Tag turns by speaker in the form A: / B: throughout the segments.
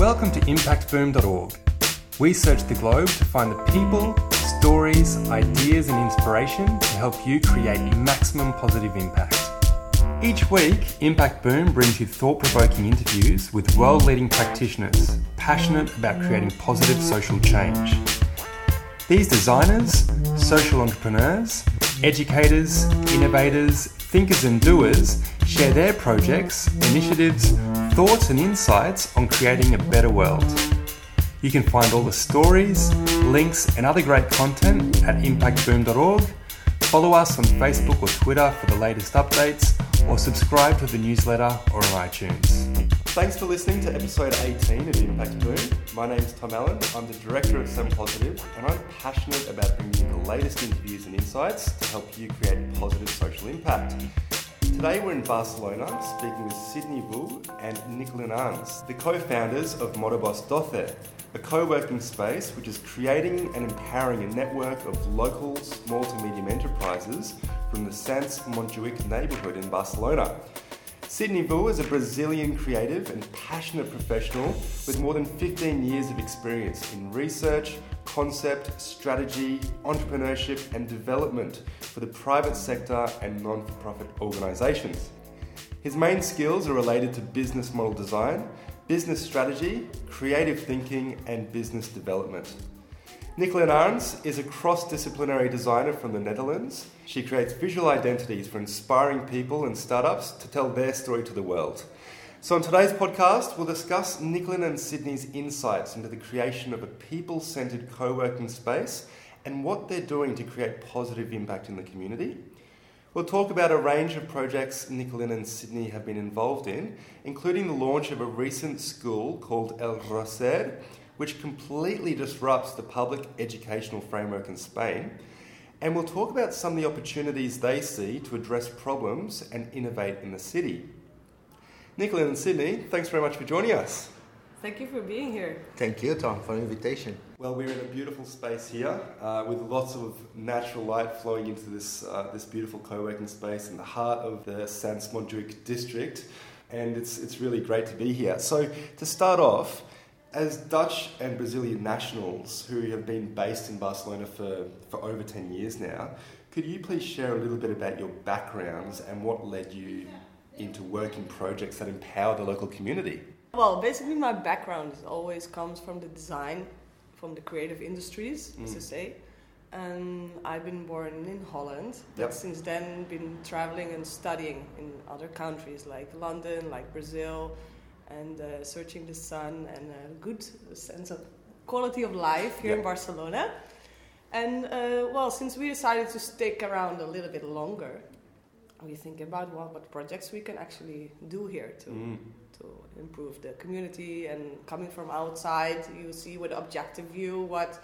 A: Welcome to impactboom.org. We search the globe to find the people, stories, ideas, and inspiration to help you create maximum positive impact. Each week, Impact Boom brings you thought provoking interviews with world leading practitioners passionate about creating positive social change. These designers, social entrepreneurs, educators, innovators, thinkers, and doers share their projects, initiatives, thoughts, and insights on creating a better world. You can find all the stories, links, and other great content at impactboom.org. Follow us on Facebook or Twitter for the latest updates, or subscribe to the newsletter or on iTunes. Thanks for listening to episode 18 of Impact Boom. My name is Tom Allen. I'm the director of Sem Positive, and I'm passionate about bringing you the latest interviews and insights to help you create positive social impact. Today we're in Barcelona speaking with Sydney Wu and Nicolin Arns, the co-founders of Modobos Doce, a co-working space which is creating and empowering a network of local small to medium enterprises from the Sant Montjuïc neighbourhood in Barcelona. Sydney Wu is a Brazilian creative and passionate professional with more than 15 years of experience in research, concept, strategy, entrepreneurship, and development for the private sector and non for profit organisations. His main skills are related to business model design, business strategy, creative thinking, and business development. Nicolin Arns is a cross disciplinary designer from the Netherlands. She creates visual identities for inspiring people and startups to tell their story to the world. So, on today's podcast, we'll discuss Nicolin and Sydney's insights into the creation of a people centered co working space and what they're doing to create positive impact in the community. We'll talk about a range of projects Nicolin and Sydney have been involved in, including the launch of a recent school called El Roser, which completely disrupts the public educational framework in Spain. And we'll talk about some of the opportunities they see to address problems and innovate in the city. Nicolin and Sydney, thanks very much for joining us.
B: Thank you for being here.
C: Thank you, Tom, for the invitation.
A: Well, we're in a beautiful space here uh, with lots of natural light flowing into this, uh, this beautiful co working space in the heart of the Sant Montjuïc district. And it's, it's really great to be here. So, to start off, as Dutch and Brazilian nationals who have been based in Barcelona for, for over 10 years now, could you please share a little bit about your backgrounds and what led you into working projects that empower the local community?
B: Well, basically, my background always comes from the design, from the creative industries, mm. as to say. And I've been born in Holland, yep. but since then been traveling and studying in other countries like London, like Brazil, and uh, searching the sun and a good sense of quality of life here yep. in Barcelona. And uh, well, since we decided to stick around a little bit longer, we think about well, what projects we can actually do here to mm to improve the community and coming from outside you see with objective view what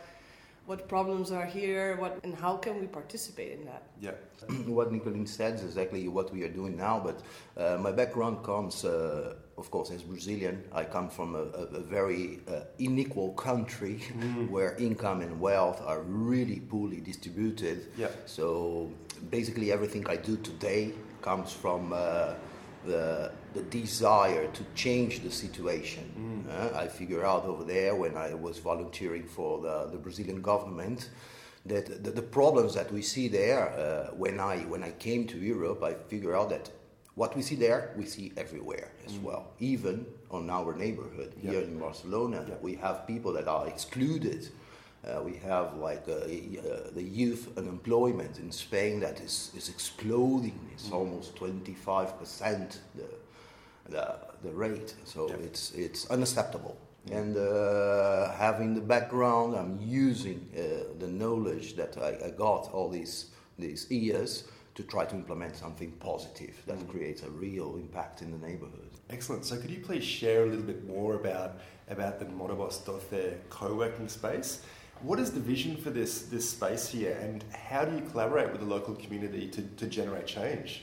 B: what problems are here what and how can we participate in that
C: yeah what nicolin said is exactly what we are doing now but uh, my background comes uh, of course as brazilian i come from a, a, a very uh, unequal country mm. where income and wealth are really poorly distributed yeah. so basically everything i do today comes from uh, the, the desire to change the situation. Mm. Uh, I figured out over there when I was volunteering for the, the Brazilian government that the, the, problems that we see there uh, when I when I came to Europe, I figured out that what we see there we see everywhere as mm. well, even on our neighborhood yep. here in Barcelona. Yep. We have people that are excluded uh, we have like uh, uh, the youth unemployment in Spain that is, is exploding. It's mm. almost 25% the, the, the rate. So it's, it's unacceptable. Mm. And uh, having the background, I'm using uh, the knowledge that I, I, got all these, these years to try to implement something positive that mm. creates a real impact in the neighborhood.
A: Excellent. So could you please share a little bit more about, about the Modobos Doce co-working space? What is the vision for this, this space here, and how do you collaborate with the local community to, to generate change?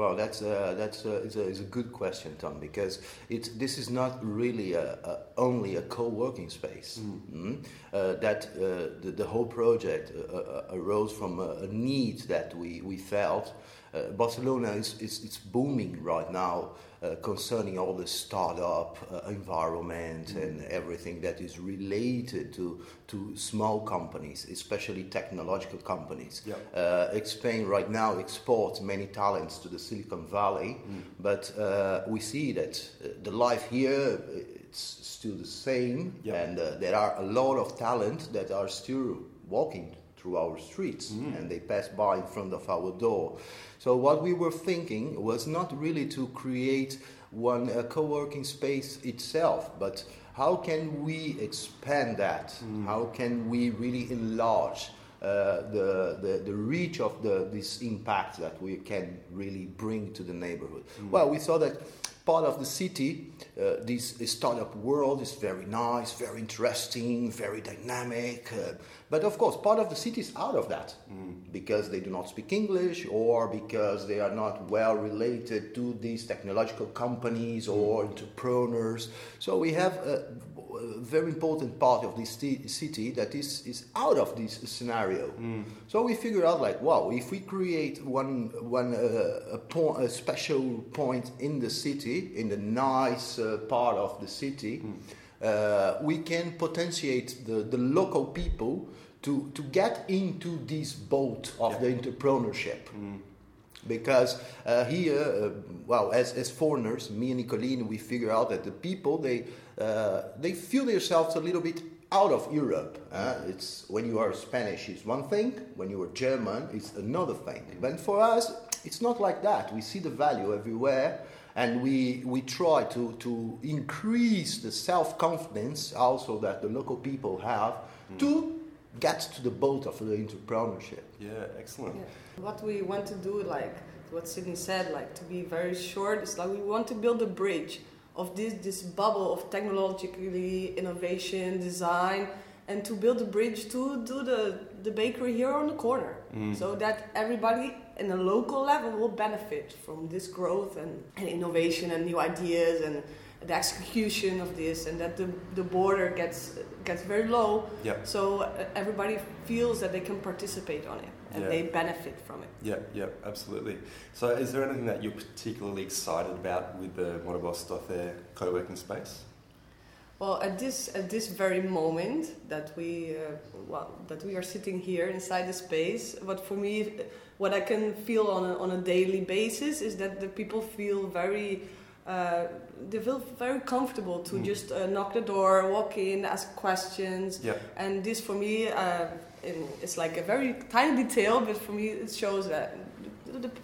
C: Well, that's a, that's a, it's a, it's a good question, Tom, because it's, this is not really a, a only a co-working space. Mm. Mm? Uh, that uh, the, the, whole project uh, uh arose from a, need that we, we felt uh, Barcelona is, is it's booming right now uh, concerning all the startup uh, environment mm. and everything that is related to to small companies, especially technological companies.
A: Yep.
C: Uh, Spain right now exports many talents to the Silicon Valley, mm. but uh, we see that uh, the life here it's still the same, and there are a lot of talent that are still walking through our streets mm. and they pass by in front of our door. So, what we were thinking was not really to create one uh, co working space itself, but how can we expand that? Mm. How can we really enlarge? Uh, the, the, the reach of the, this impact that we can really bring to the neighborhood. Mm. Well, we saw that part of the city, uh, this startup world is very nice, very interesting, very dynamic. Uh, but of course, part of the city is out of that mm. because they do not speak English or because they are not well related to these technological companies or mm. entrepreneurs. So we have a, a, very important part of this city that is, is out of this scenario. Mm. So we figure out like, wow, if we create one, one uh, a, a special point in the city, in the nice uh, part of the city, mm. uh, we can potentiate the, the local people to, to get into this boat of yeah. the entrepreneurship. Mm. Because uh, here, uh, well, as, as foreigners, me and Nicoline, we figure out that the people, they, uh, they feel themselves a little bit out of Europe. Uh, it's when you are Spanish, it's one thing. When you are German, it's another thing. But for us, it's not like that. We see the value everywhere, and we we try to to increase the self confidence also that the local people have mm. to get to the boat of the entrepreneurship.
A: Yeah, excellent. Yeah.
B: What we want to do, like what Sydney said, like to be very short, is like we want to build a bridge of this this bubble of technologically innovation, design, and to build a bridge to do the the bakery here on the corner, mm. so that everybody in a local level will benefit from this growth and, and innovation and new ideas and the execution of this and that the, the border gets gets very low.
A: Yep.
B: so uh, everybody feels that they can participate on it and they benefit from it.
A: Yeah yeah absolutely. So is there anything that you're particularly excited about with the Dothare co-working space?
B: Well at this at this very moment that we uh, well that we are sitting here inside the space but for me what i can feel on a, on a daily basis is that the people feel very uh, they feel very comfortable to mm. just uh, knock the door, walk in, ask questions.
A: Yeah.
B: And this for me, uh, it's like a very tiny detail, but for me it shows that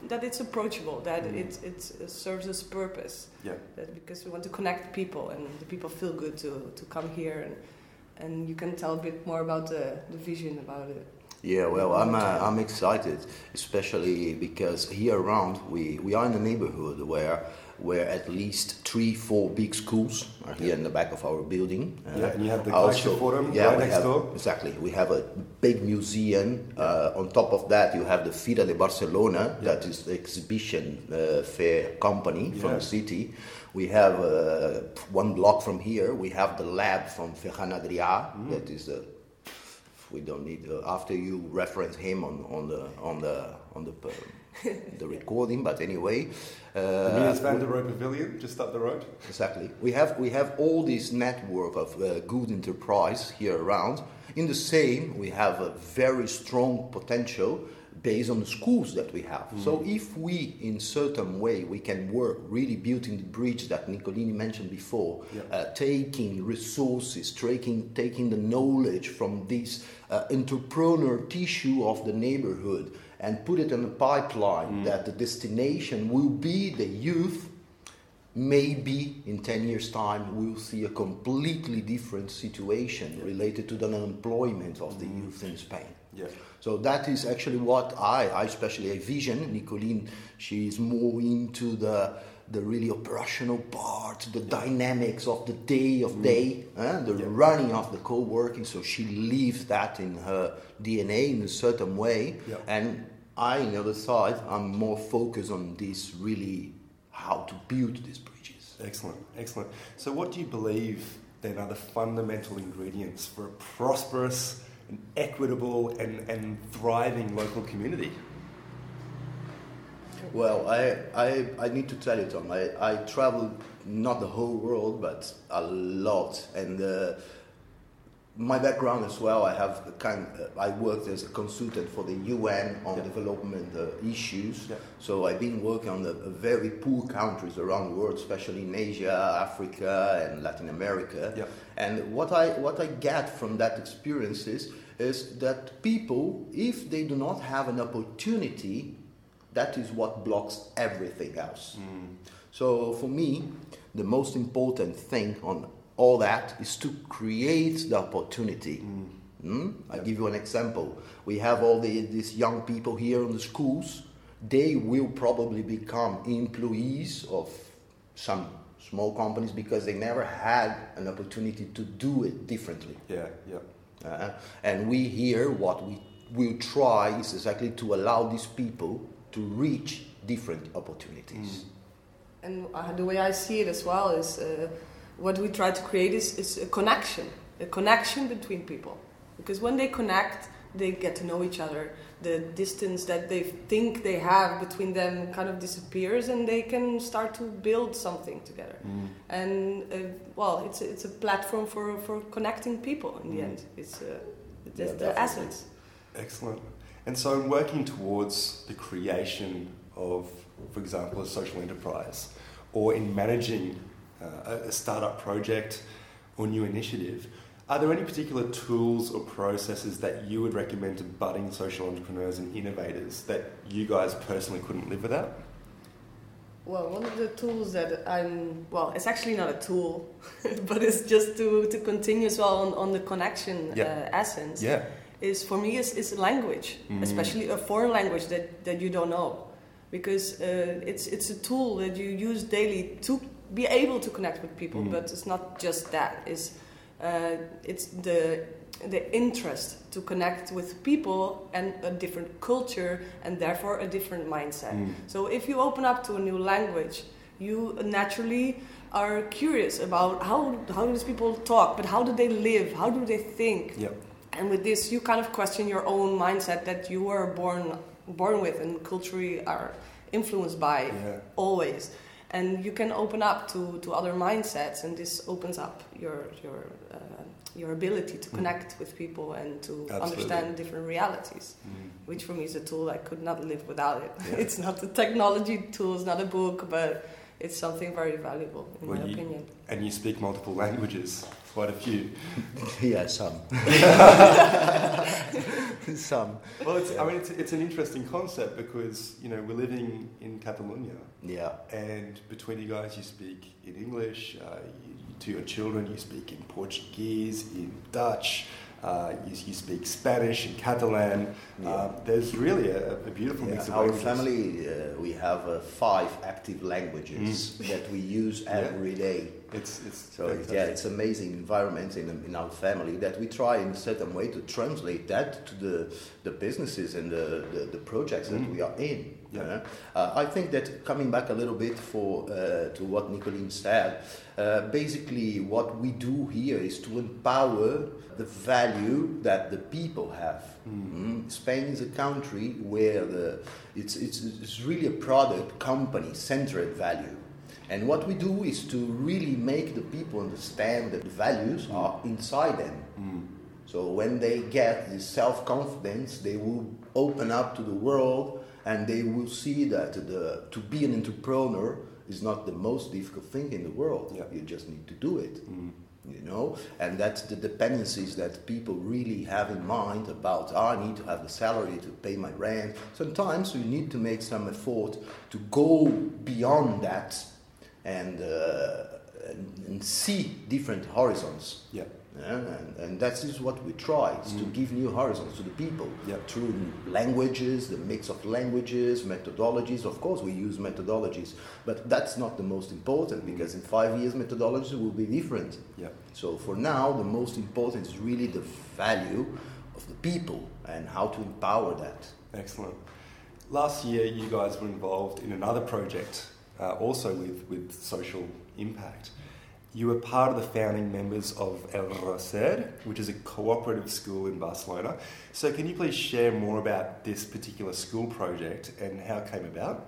B: that it's approachable, that mm. it, it serves its purpose.
A: Yeah.
B: That because we want to connect people, and the people feel good to, to come here, and and you can tell a bit more about the, the vision about it.
C: Yeah, well, I'm uh, I'm excited, especially because here around we, we are in a neighborhood where where at least three, four big schools are here in the back of our building.
A: Uh, yeah, and you have the also, Forum
C: yeah,
A: right next
C: have,
A: door.
C: Exactly. We have a big museum. Uh, on top of that, you have the Fira de Barcelona, yeah. that is the exhibition uh, fair company yeah. from the city. We have uh, one block from here, we have the lab from Ferran Adrià, mm. that is the we don't need uh, after you reference him on, on the on the on the the recording, but anyway.
A: Uh, the Mies van der Rohe Pavilion, just up the road.
C: Exactly. We have we have all this network of uh, good enterprise here around. In the same, we have a very strong potential based on the schools that we have. Mm. So if we, in certain way, we can work really building the bridge that Nicolini mentioned before,
A: yeah.
C: uh, taking resources, taking taking the knowledge from this uh, entrepreneur tissue of the neighborhood and put it in a pipeline mm. that the destination will be the youth maybe in 10 years time we'll see a completely different situation yeah. related to the unemployment of the mm. youth in spain
A: yeah.
C: so that is actually what i, I especially I vision nicoline she is more into the the really operational part, the dynamics of the day of mm. day, eh? the yeah. running of the co-working. So she leaves that in her DNA in a certain way.
A: Yeah.
C: And I, on the other side, I'm more focused on this really how to build these bridges.
A: Excellent, excellent. So, what do you believe then are the fundamental ingredients for a prosperous and equitable and, and thriving local community?
C: well, I, I, I need to tell you, Tom, I, I traveled not the whole world, but a lot. And uh, my background as well, I have kind. Uh, I worked as a consultant for the UN on yeah. development uh, issues. Yeah. So I've been working on the very poor countries around the world, especially in Asia, Africa, and Latin America. Yeah. And what I what I get from that experience is, is that people, if they do not have an opportunity, that is what blocks everything else. Mm. So for me, the most important thing on all that is to create the opportunity. Mm. Mm? I'll give you an example. We have all the, these young people here in the schools. They will probably become employees of some small companies because they never had an opportunity to do it differently.
A: Yeah, yeah.
C: Uh, and we here, what we will try is exactly to allow these people to reach different opportunities. Mm.
B: And uh, the way I see it as well is uh, what we try to create is, is a connection, a connection between people. Because when they connect, they get to know each other. The distance that they think they have between them kind of disappears, and they can start to build something together. Mm. And uh, well, it's a, it's a platform for, for connecting people. In the mm. end, it's uh, yeah, the essence.
A: Excellent. And so, in working towards the creation of, for example, a social enterprise, or in managing uh, a startup project or new initiative, are there any particular tools or processes that you would recommend to budding social entrepreneurs and innovators that you guys personally couldn't live without?
B: Well, one of the tools that I'm well, it's actually not a tool, but it's just to, to continue as well on, on the connection yeah. uh, essence.
A: Yeah.
B: Is for me is, is language, mm. especially a foreign language that, that you don't know, because uh, it's it's a tool that you use daily to be able to connect with people, mm. but it's not just that. It's uh, it's the the interest to connect with people and a different culture and therefore a different mindset. Mm. So if you open up to a new language, you naturally are curious about how how do these people talk, but how do they live? How do they think?
A: Yep.
B: And with this, you kind of question your own mindset that you were born born with and culturally are influenced by yeah. always and you can open up to, to other mindsets and this opens up your your uh, your ability to mm. connect mm. with people and to Absolutely. understand different realities mm. which for me is a tool i could not live without it yeah. it's not a technology tool it's not a book but it's something very valuable in well, my
A: you,
B: opinion
A: and you speak multiple languages quite a few.
C: yeah, some. some.
A: Well, it's, I mean, it's, it's an interesting concept because you know we're living in Catalonia.
C: Yeah.
A: And between you guys, you speak in English. Uh, you, to your children, you speak in Portuguese, in Dutch. Uh, you, you, speak Spanish and Catalan. Yeah. Uh, there's really a, a beautiful yeah, mix of
C: our
A: languages.
C: family, uh, we have uh, five active languages mm. that we use every yeah. day.
A: It's, it's
C: so yeah, it's amazing environment in, in our family that we try in a certain way to translate that to the, the businesses and the, the, the projects mm. that we are in. Yeah. Uh, I think that coming back a little bit for uh, to what Nicolene said, uh, basically what we do here is to empower the value that the people have. Mm. Mm. Spain is a country where the, it's, it's, it's really a product company centered value. And what we do is to really make the people understand that the values mm. are inside them. Mm. So when they get this self confidence, they will open up to the world and they will see that the, to be an entrepreneur is not the most difficult thing in the world. Yeah. You just need to do it. Mm. You know, and that's the dependencies that people really have in mind about. Oh, I need to have the salary to pay my rent. Sometimes you need to make some effort to go beyond that and, uh, and, and see different horizons.
A: Yeah.
C: Yeah, and, and that is what we try mm. to give new horizons to the people through languages, the mix of languages, methodologies. Of course, we use methodologies, but that's not the most important because in five years, methodologies will be different. So for now, the most important is really the value of the people and how to empower that.
A: Excellent. Last year, you guys were involved in another project, uh, also with, with social impact. You were part of the founding members of El Roser, which is a cooperative school in Barcelona. So, can you please share more about this particular school project and how it came about?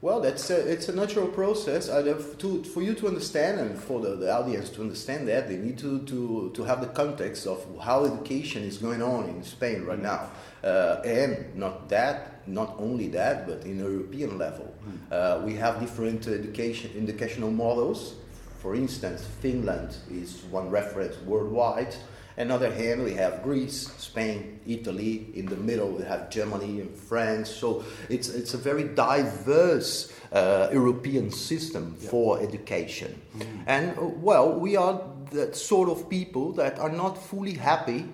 C: Well, that's a, it's a natural process. To, for you to understand and for the, the audience to understand that, they need to, to, to have the context of how education is going on in Spain right now. Uh, and not that, not only that, but in a European level. Uh, we have different education, educational models. For instance, Finland is one reference worldwide. On the other hand, we have Greece, Spain, Italy. In the middle, we have Germany and France. So it's, it's a very diverse uh, European system yeah. for education. Mm. And uh, well, we are the sort of people that are not fully happy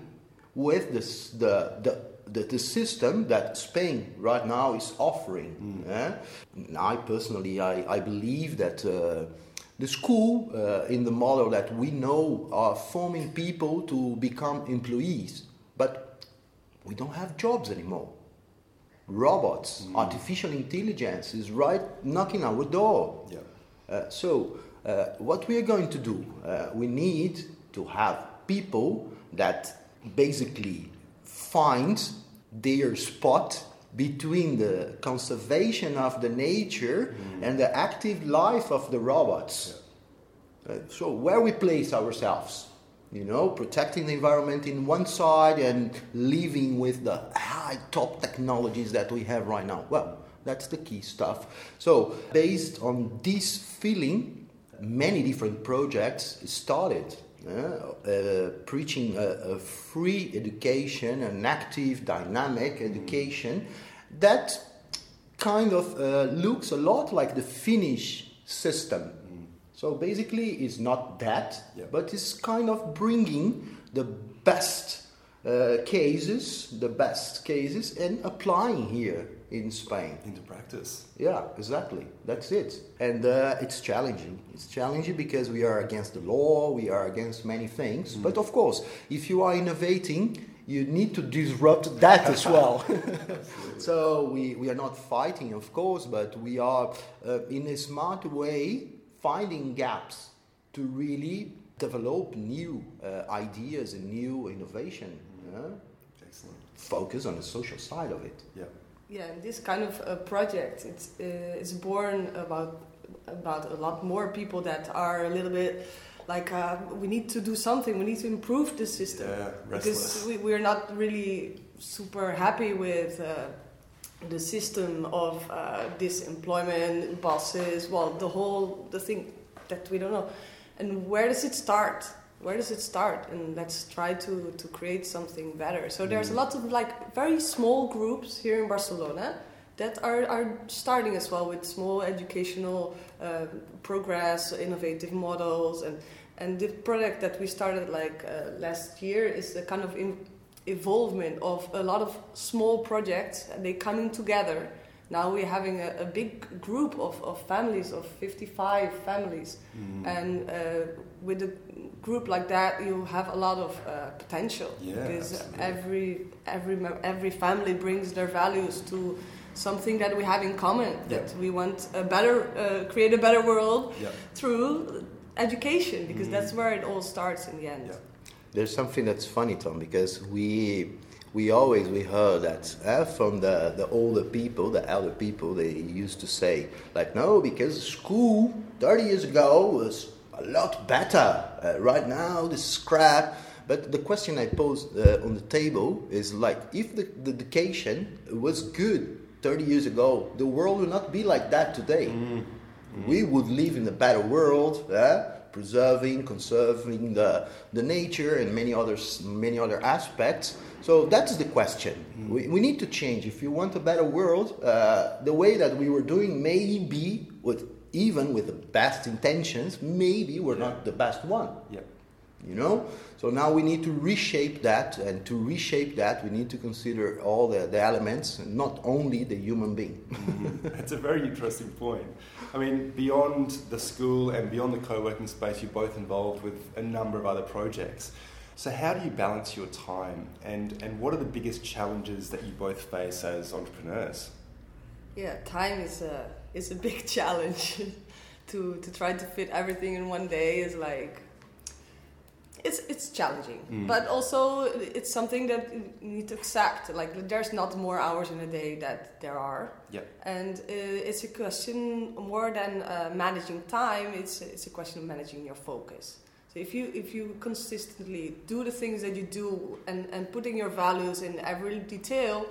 C: with this, the, the, the, the system that Spain right now is offering. Mm. I personally, I, I believe that. Uh, the school, uh, in the model that we know, are forming people to become employees, but we don't have jobs anymore. Robots, mm. artificial intelligence is right knocking our door. Yeah. Uh, so, uh, what we are going to do, uh, we need to have people that basically find their spot between the conservation of the nature mm. and the active life of the robots. Yeah. Uh, so, where we place ourselves, you know, protecting the environment in one side and living with the high top technologies that we have right now. Well, that's the key stuff. So, based on this feeling, many different projects started uh, preaching a, a, free education, an active, dynamic education that kind of uh, looks a lot like the Finnish system. So basically, it's not that, yeah. but it's kind of bringing the best uh, cases, the best cases, and applying here in Spain.
A: Into practice.
C: Yeah, exactly. That's it. And uh, it's challenging. It's challenging because we are against the law, we are against many things. Mm. But of course, if you are innovating, you need to disrupt that as well. so we, we are not fighting, of course, but we are uh, in a smart way finding gaps to really develop new uh, ideas and new innovation.
A: Excellent.
C: Focus on the social side of it.
A: Yeah.
B: Yeah, and this kind of uh, project it's uh, it's born about about a lot more people that are a little bit like uh, we need to do something we need to improve the system.
A: Yeah,
B: because we, we're not really super happy with uh, the system of uh, disemployment bosses well the whole the thing that we don't know. And where does it start where does it start and let's try to to create something better so there's mm. a lot of like very small groups here in barcelona that are, are starting as well with small educational uh, progress, innovative models, and and the product that we started like uh, last year is a kind of involvement of a lot of small projects, and they coming together. Now we're having a, a big group of, of families of 55 families, mm. and uh, with a group like that, you have a lot of uh, potential.
A: Yeah,
B: because
A: absolutely.
B: every every every family brings their values to something that we have in common. That we want a better uh, create a better world through education because mm. that's where it all starts in the end.
C: There's something that's funny tom because we we always we heard that uh, from the, the older people the elder people they used to say like no because school 30 years ago was a lot better uh, right now this is crap but the question I posed uh, on the table is like, if the, the education was good 30 years ago, the world would not be like that today. Mm-hmm. Mm-hmm. We would live in a better world, eh? preserving, conserving the, the nature and many others, many other aspects. So that's the question. Mm-hmm. We, we need to change. If you want a better world, uh, the way that we were doing maybe with even with the best intentions, maybe we're yeah. not the best one.
A: Yeah
C: you know so now we need to reshape that and to reshape that we need to consider all the, the elements not only the human being
A: mm-hmm. that's a very interesting point i mean beyond the school and beyond the co-working space you're both involved with a number of other projects so how do you balance your time and, and what are the biggest challenges that you both face as entrepreneurs
B: yeah time is a is a big challenge to to try to fit everything in one day is like it's it's challenging, mm. but also it's something that you need to accept. Like there's not more hours in a day that there are.
A: Yeah.
B: And uh, it's a question more than uh, managing time. It's it's a question of managing your focus. So if you if you consistently do the things that you do and and putting your values in every detail,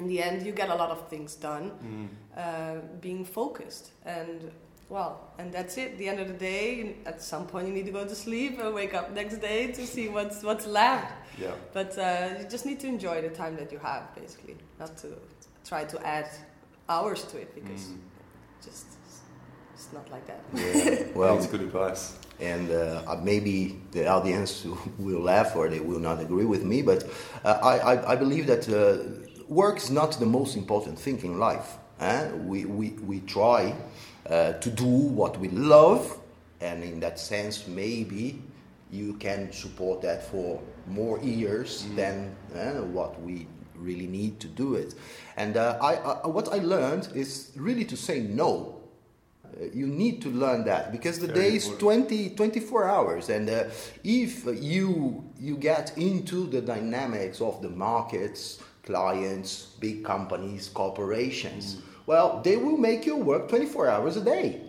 B: in the end you get a lot of things done. Mm. Uh, being focused and well, and that's it. The end of the day, at some point you need to go to sleep and wake up next day to see what's what's left.
A: Yeah.
B: But uh, you just need to enjoy the time that you have, basically, not to try to add hours to it because mm. just it's not like that.
A: Yeah. Well, it's good advice.
C: And uh, maybe the audience will laugh or they will not agree with me, but uh, I, I, I, believe that uh, work is not the most important thing in life. Eh? We, we, we try uh, to do what we love, and in that sense, maybe you can support that for more years mm. than uh, what we really need to do it. And uh, I, I, what I learned is really to say no. Uh, you need to learn that because the day is 20, 24 hours, and uh, if you you get into the dynamics of the markets, clients, big companies, corporations. Mm well, they will make you work 24 hours a day.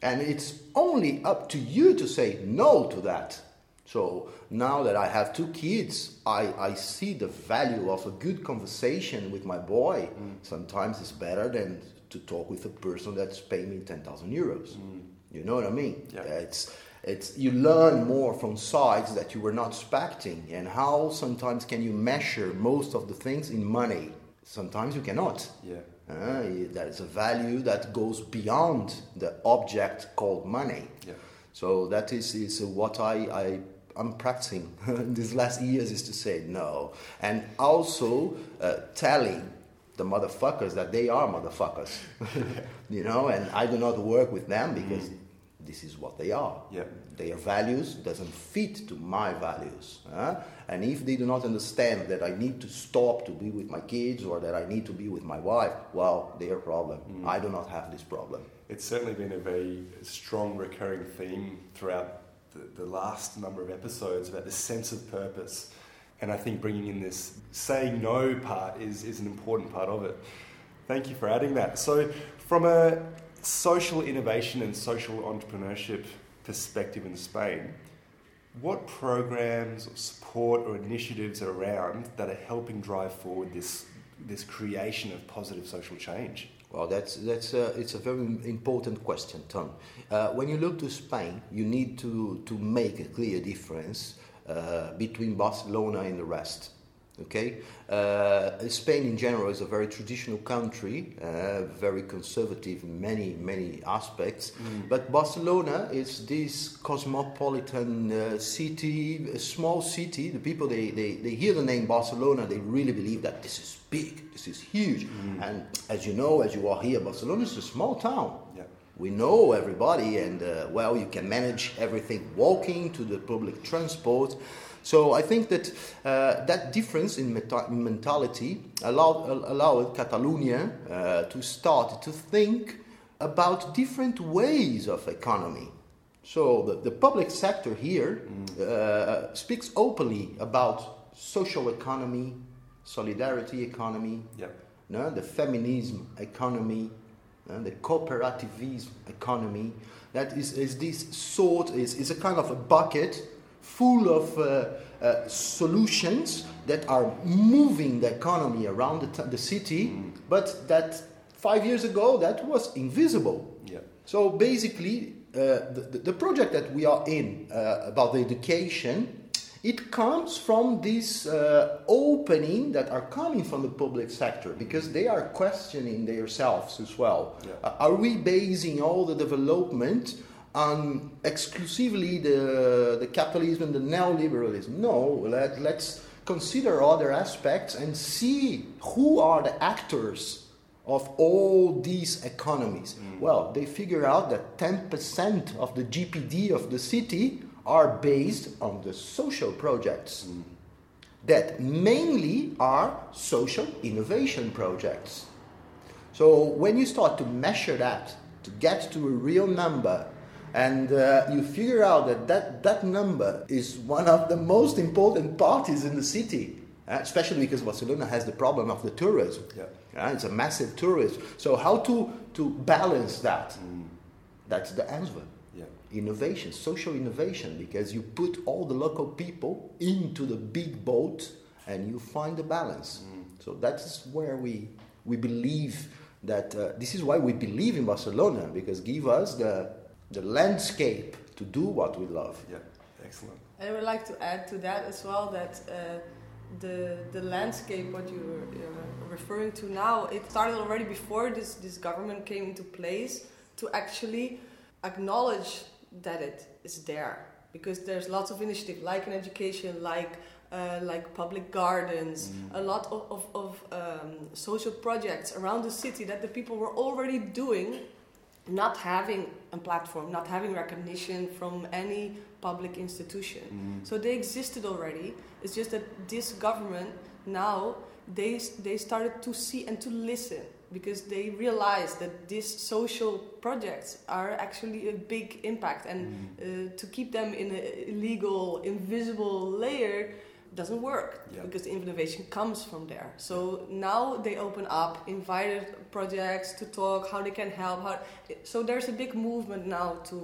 C: And it's only up to you to say no to that. So now that I have two kids, I, I see the value of a good conversation with my boy. Mm. Sometimes it's better than to talk with a person that's paying me 10,000 euros. Mm. You know what I mean?
A: Yeah.
C: It's, it's, you learn more from sides that you were not expecting and how sometimes can you measure most of the things in money. Sometimes you cannot.
A: Yeah.
C: Uh, there is a value that goes beyond the object called money.
A: Yeah.
C: So that is, is what I, I I'm practicing these last years is to say no, and also uh, telling the motherfuckers that they are motherfuckers, you know, and I do not work with them because mm. This is what they are.
A: Yeah.
C: Their values doesn't fit to my values, huh? And if they do not understand that I need to stop to be with my kids or that I need to be with my wife, well, their problem. Mm. I do not have this problem.
A: It's certainly been a very strong recurring theme throughout the, the last number of episodes about the sense of purpose. And I think bringing in this saying no part is, is an important part of it. Thank you for adding that. So, from a social innovation and social entrepreneurship perspective in Spain, what programs or support or initiatives are around that are helping drive forward this this creation of positive social change?
C: Well, that's that's it's a very important question, Tom. Uh, when you look to Spain, you need to to make a clear difference uh, between Barcelona and the rest. Okay, uh, Spain in general is a very traditional country, uh, very conservative in many many aspects. Mm. But Barcelona is this cosmopolitan uh, city, a small city. The people they, they, they hear the name Barcelona, they really believe that this is big, this is huge. Mm. And as you know, as you are here, Barcelona is a small town.
A: Yeah.
C: We know everybody, and uh, well, you can manage everything walking to the public transport. So I think that uh, that difference in meta- mentality allowed, allowed Catalonia uh, to start to think about different ways of economy. So the, the public sector here mm. uh, speaks openly about social economy, solidarity economy,
A: yep.
C: no, the feminism economy, the cooperativism economy. That is, is this sort is, is a kind of a bucket full of uh, uh, solutions that are moving the economy around the, t- the city, mm. but that five years ago that was invisible.
A: Yeah.
C: So basically, uh, the, the project that we are in uh, about the education it comes from this uh, opening that are coming from the public sector because they are questioning themselves as well.
A: Yeah.
C: Uh, are we basing all the development on exclusively the, the capitalism and the neoliberalism. No, let, let's consider other aspects and see who are the actors of all these economies. Mm. Well, they figure out that 10% of the GPD of the city are based on the social projects mm. that mainly are social innovation projects. So when you start to measure that to get to a real number, And uh, you figure out that, that that number is one of the most important parties in the city, uh, especially because Barcelona has the problem of the tourism.
A: Yeah.
C: Uh, it's a massive tourism. So how to, to balance that?
A: Mm.
C: That's the answer.
A: Yeah.
C: Innovation, social innovation, because you put all the local people into the big boat and you find the balance.
A: Mm.
C: So that's where we, we believe that uh, this is why we believe in Barcelona because give us the, the landscape to do what we love.
A: Yeah. Excellent.
B: And I would like to add to that as well that uh, the the landscape what you're uh, referring to now it started already before this this government came into place to actually acknowledge that it is there because there's lots of initiative like in education like uh, like public gardens,
A: Mm.
B: a lot of, of, of um, social projects around the city that the people were already doing, not having a platform, not having recognition from any public institution.
A: Mm.
B: So they existed already. It's just that this government now they they started to see and to listen because they realized that these social projects are actually a big impact and
A: Mm.
B: uh, to keep them in an illegal, invisible layer doesn't work
A: Yeah.
B: because the innovation comes from there. So now they open up, invited projects to talk how they can help. How so there's a big movement now to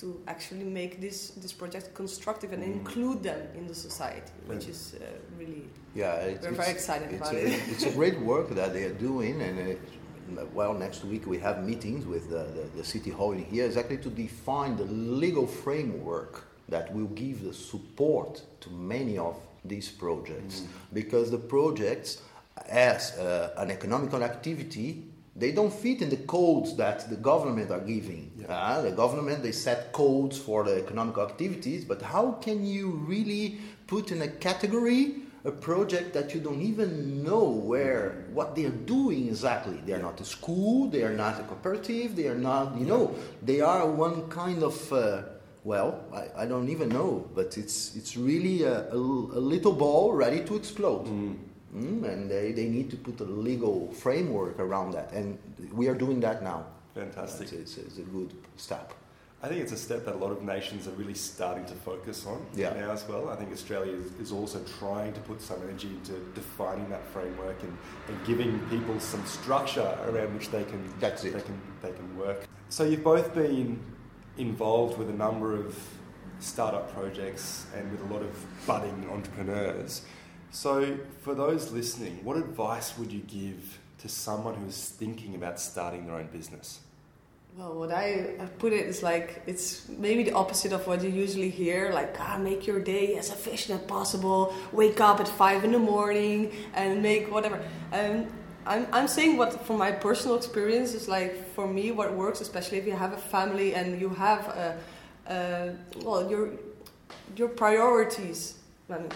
B: to actually make this this project constructive and
A: Mm.
B: include them in the society, which is uh, really
C: Yeah, it's,
B: We're very excited
C: it's
B: about
C: a,
B: it.
C: it's a great work that they are doing, and uh, well, next week we have meetings with the, the, the city hall in here exactly to define the legal framework that will give the support to many of these projects, because the projects as uh, an economical activity. They don't fit in the codes that the government are giving.
A: Yeah.
C: Uh, the government they set codes for the economic activities, but how can you really put in a category a project that you don't even know where what they are doing exactly? They are not a school, they are not a cooperative, they are not you know they are one kind of uh, well I, I don't even know, but it's it's really a, a, a little ball ready to explode. Mm, and they, they need to put a legal framework around that, and we are doing that now.
A: Fantastic.
C: It's, it's, it's a good step.
A: I think it's a step that a lot of nations are really starting to focus on
C: Yeah.
A: now as well. I think Australia is, is also trying to put some energy into defining that framework and, and giving people some structure around which they can
C: That's it.
A: they can they can work. So you've both been involved with a number of startup projects and with a lot of budding entrepreneurs. So for those listening, what advice would you give to someone who is thinking about starting their own business?
B: Well, what I I put it is like it's maybe the opposite of what you usually hear. Like, ah, make your day as efficient as possible. Wake up at five in the morning and make whatever. Um, I'm I'm saying what from my personal experience is like for me what works, especially if you have a family and you have a, a well your your priorities.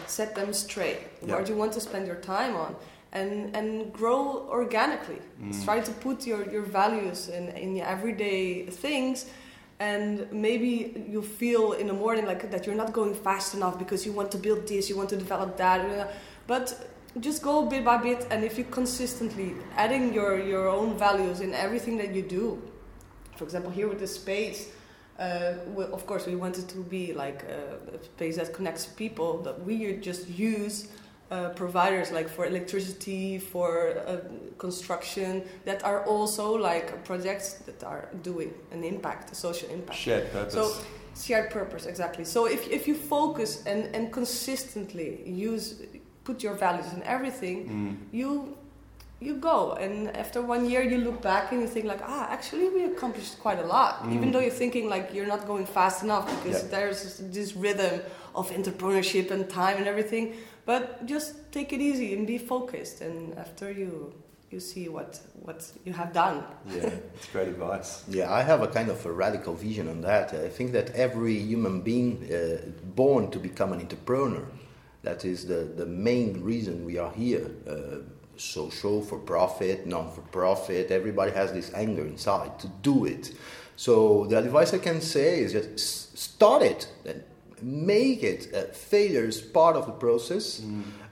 B: set them straight.
A: Yeah.
B: What do you want to spend your time on? and and grow organically.
A: Mm.
B: Try to put your, your values in, in your everyday things and maybe you feel in the morning like that you're not going fast enough because you want to build this, you want to develop that. But just go bit by bit and if you consistently adding your, your own values in everything that you do. For example, here with the space, uh, we, of course, we wanted to be like a, a space that connects people. That we just use uh, providers like for electricity, for uh, construction, that are also like projects that are doing an impact, a social impact.
A: Shared purpose.
B: So shared purpose, exactly. So if, if you focus and, and consistently use, put your values in everything,
A: Mm.
B: you you go and after one year you look back and you think like ah actually we accomplished quite a lot
A: Mm.
B: even though you're thinking like you're not going fast enough because
A: Yeah.
B: there's this rhythm of entrepreneurship and time and everything but just take it easy and be focused and after you you see what what you have done
A: Yeah, it's great advice.
C: Yeah, I have a kind of a radical vision on that. I think that every human being uh, born to become an entrepreneur, that is the, the main reason we are here. Uh, social, for profit, non for profit, everybody has this anger inside to do it. So the advice I can say is just start it and make it. Uh, failure is part of the process.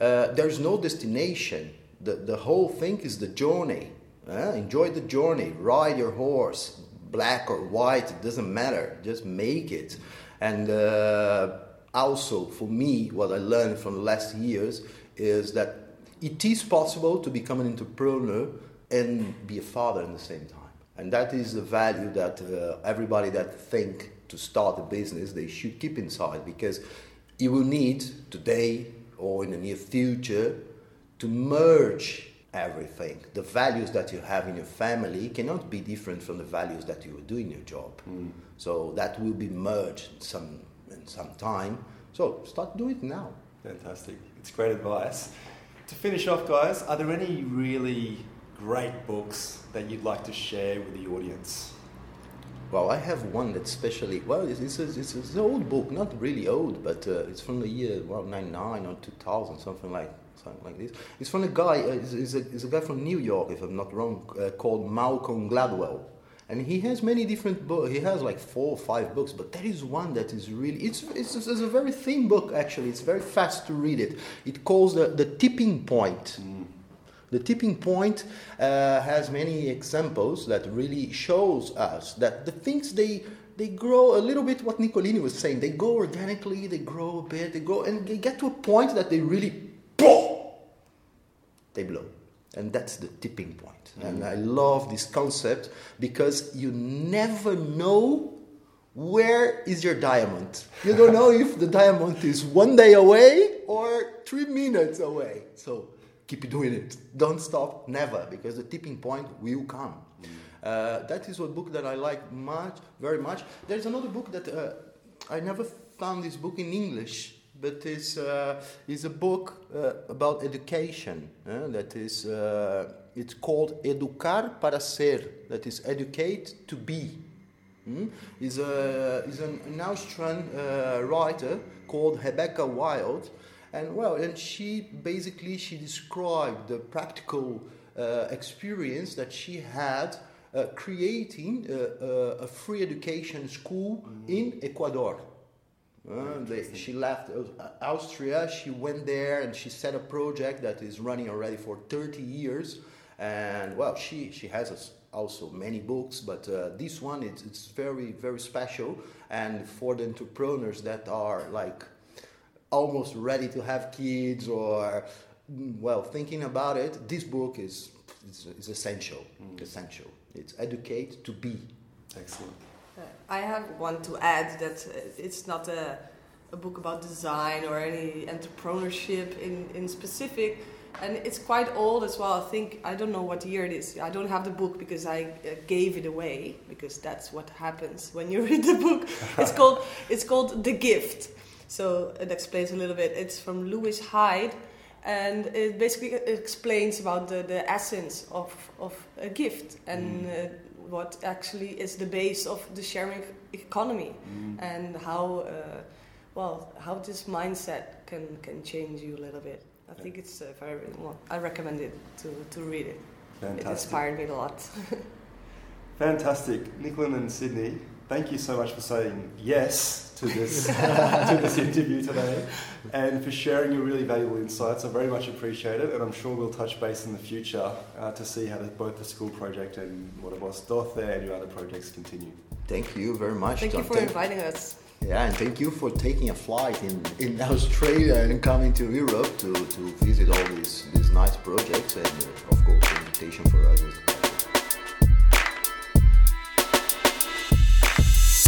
C: Uh, there's no destination. The, the whole thing is the journey. Uh, enjoy the journey. Ride your horse. black or white, it doesn't matter. Just make it. And uh, also, for me, what I learned from the last years is that it is possible to become an entrepreneur and be a father at the same time. And that is the value that uh, everybody that think to start a business, they should keep inside because you will need today or in the near future to merge everything. The values that you have in your family cannot be different from the values that you do in your job. Mm. So that will be merged some in some time. So start doing it now.
A: Fantastic. It's great advice. To finish off, guys, are there any really great books that you'd like to share with the audience?
C: Well, I have one that's especially well. It's, it's, it's, it's, an old book, not really old, but uh, it's from the year well, 99 or 2000, something like something like this. It's from a guy. Uh, it's, a, it's a guy from New York, if I'm not wrong, uh, called Malcolm Gladwell, and he has many different books. He has like four or five books, but there is one that is really. It's it's, it's a very thin book actually. It's very fast to read it. It calls the the tipping point. Mm the tipping point uh, has many examples that really shows us that the things they they grow a little bit what Nicolini was saying. They go organically, they grow a bit, they go and they get to a point that they really boom, they blow. And that's the tipping point. Mm. And I love this concept because you never know where is your diamond. You don't know if the diamond is one day away or three minutes away. So keep doing it. Don't stop, never, because the tipping point will come. Mm. Uh, that is a book that I like much, very much. There's another book that uh, I never found this book in English, but it's, uh, it's a book uh, about education. Uh, that is, uh, it's called Educar para Ser. That is, educate to be. Mm? Is a is an, an Austrian writer called Rebecca Wild and well, and she basically she described the practical uh, experience that she had uh, creating a, uh, uh, a, free education school mm-hmm. in Ecuador. Uh, they, she left uh, Austria, she went there and she set a project that is running already for 30 years. And well, she, she has also many books, but uh, this one it's, it's very, very special. And for the entrepreneurs that are like almost ready to have kids or well thinking about it this book is is, is essential mm. essential it's educate to be
A: excellent
B: i have one to add that uh, it's not a, a book about design or any entrepreneurship in, in specific. And it's quite old as well. I think i don't know what year it is. I don't have the book because i uh, gave it away because that's what happens when you read the book. It's called it's called the gift. So it explains a little bit. It's from Lewis Hyde, and it basically explains about the, the essence of, of a gift. And mm. uh, what actually is the base of the sharing economy mm. and how uh, well how this mindset can can change you a little bit. I yeah. think it's uh, very well. I recommend it to, to read it. Fantastic. It inspired me a lot.
A: Fantastic, Nicklin and Sydney. Thank you so much for saying yes to this to this interview today, and for sharing your really valuable insights. I very much appreciate it, and I'm sure we'll touch base in the future uh, to see how the, both the school project and what it was Doth there and your other projects continue.
C: Thank you very much.
B: Thank John. you for inviting us.
C: Yeah, and thank you for taking a flight in, in Australia and coming to Europe to, to visit all these, these nice projects and, uh, of course, the invitation for others.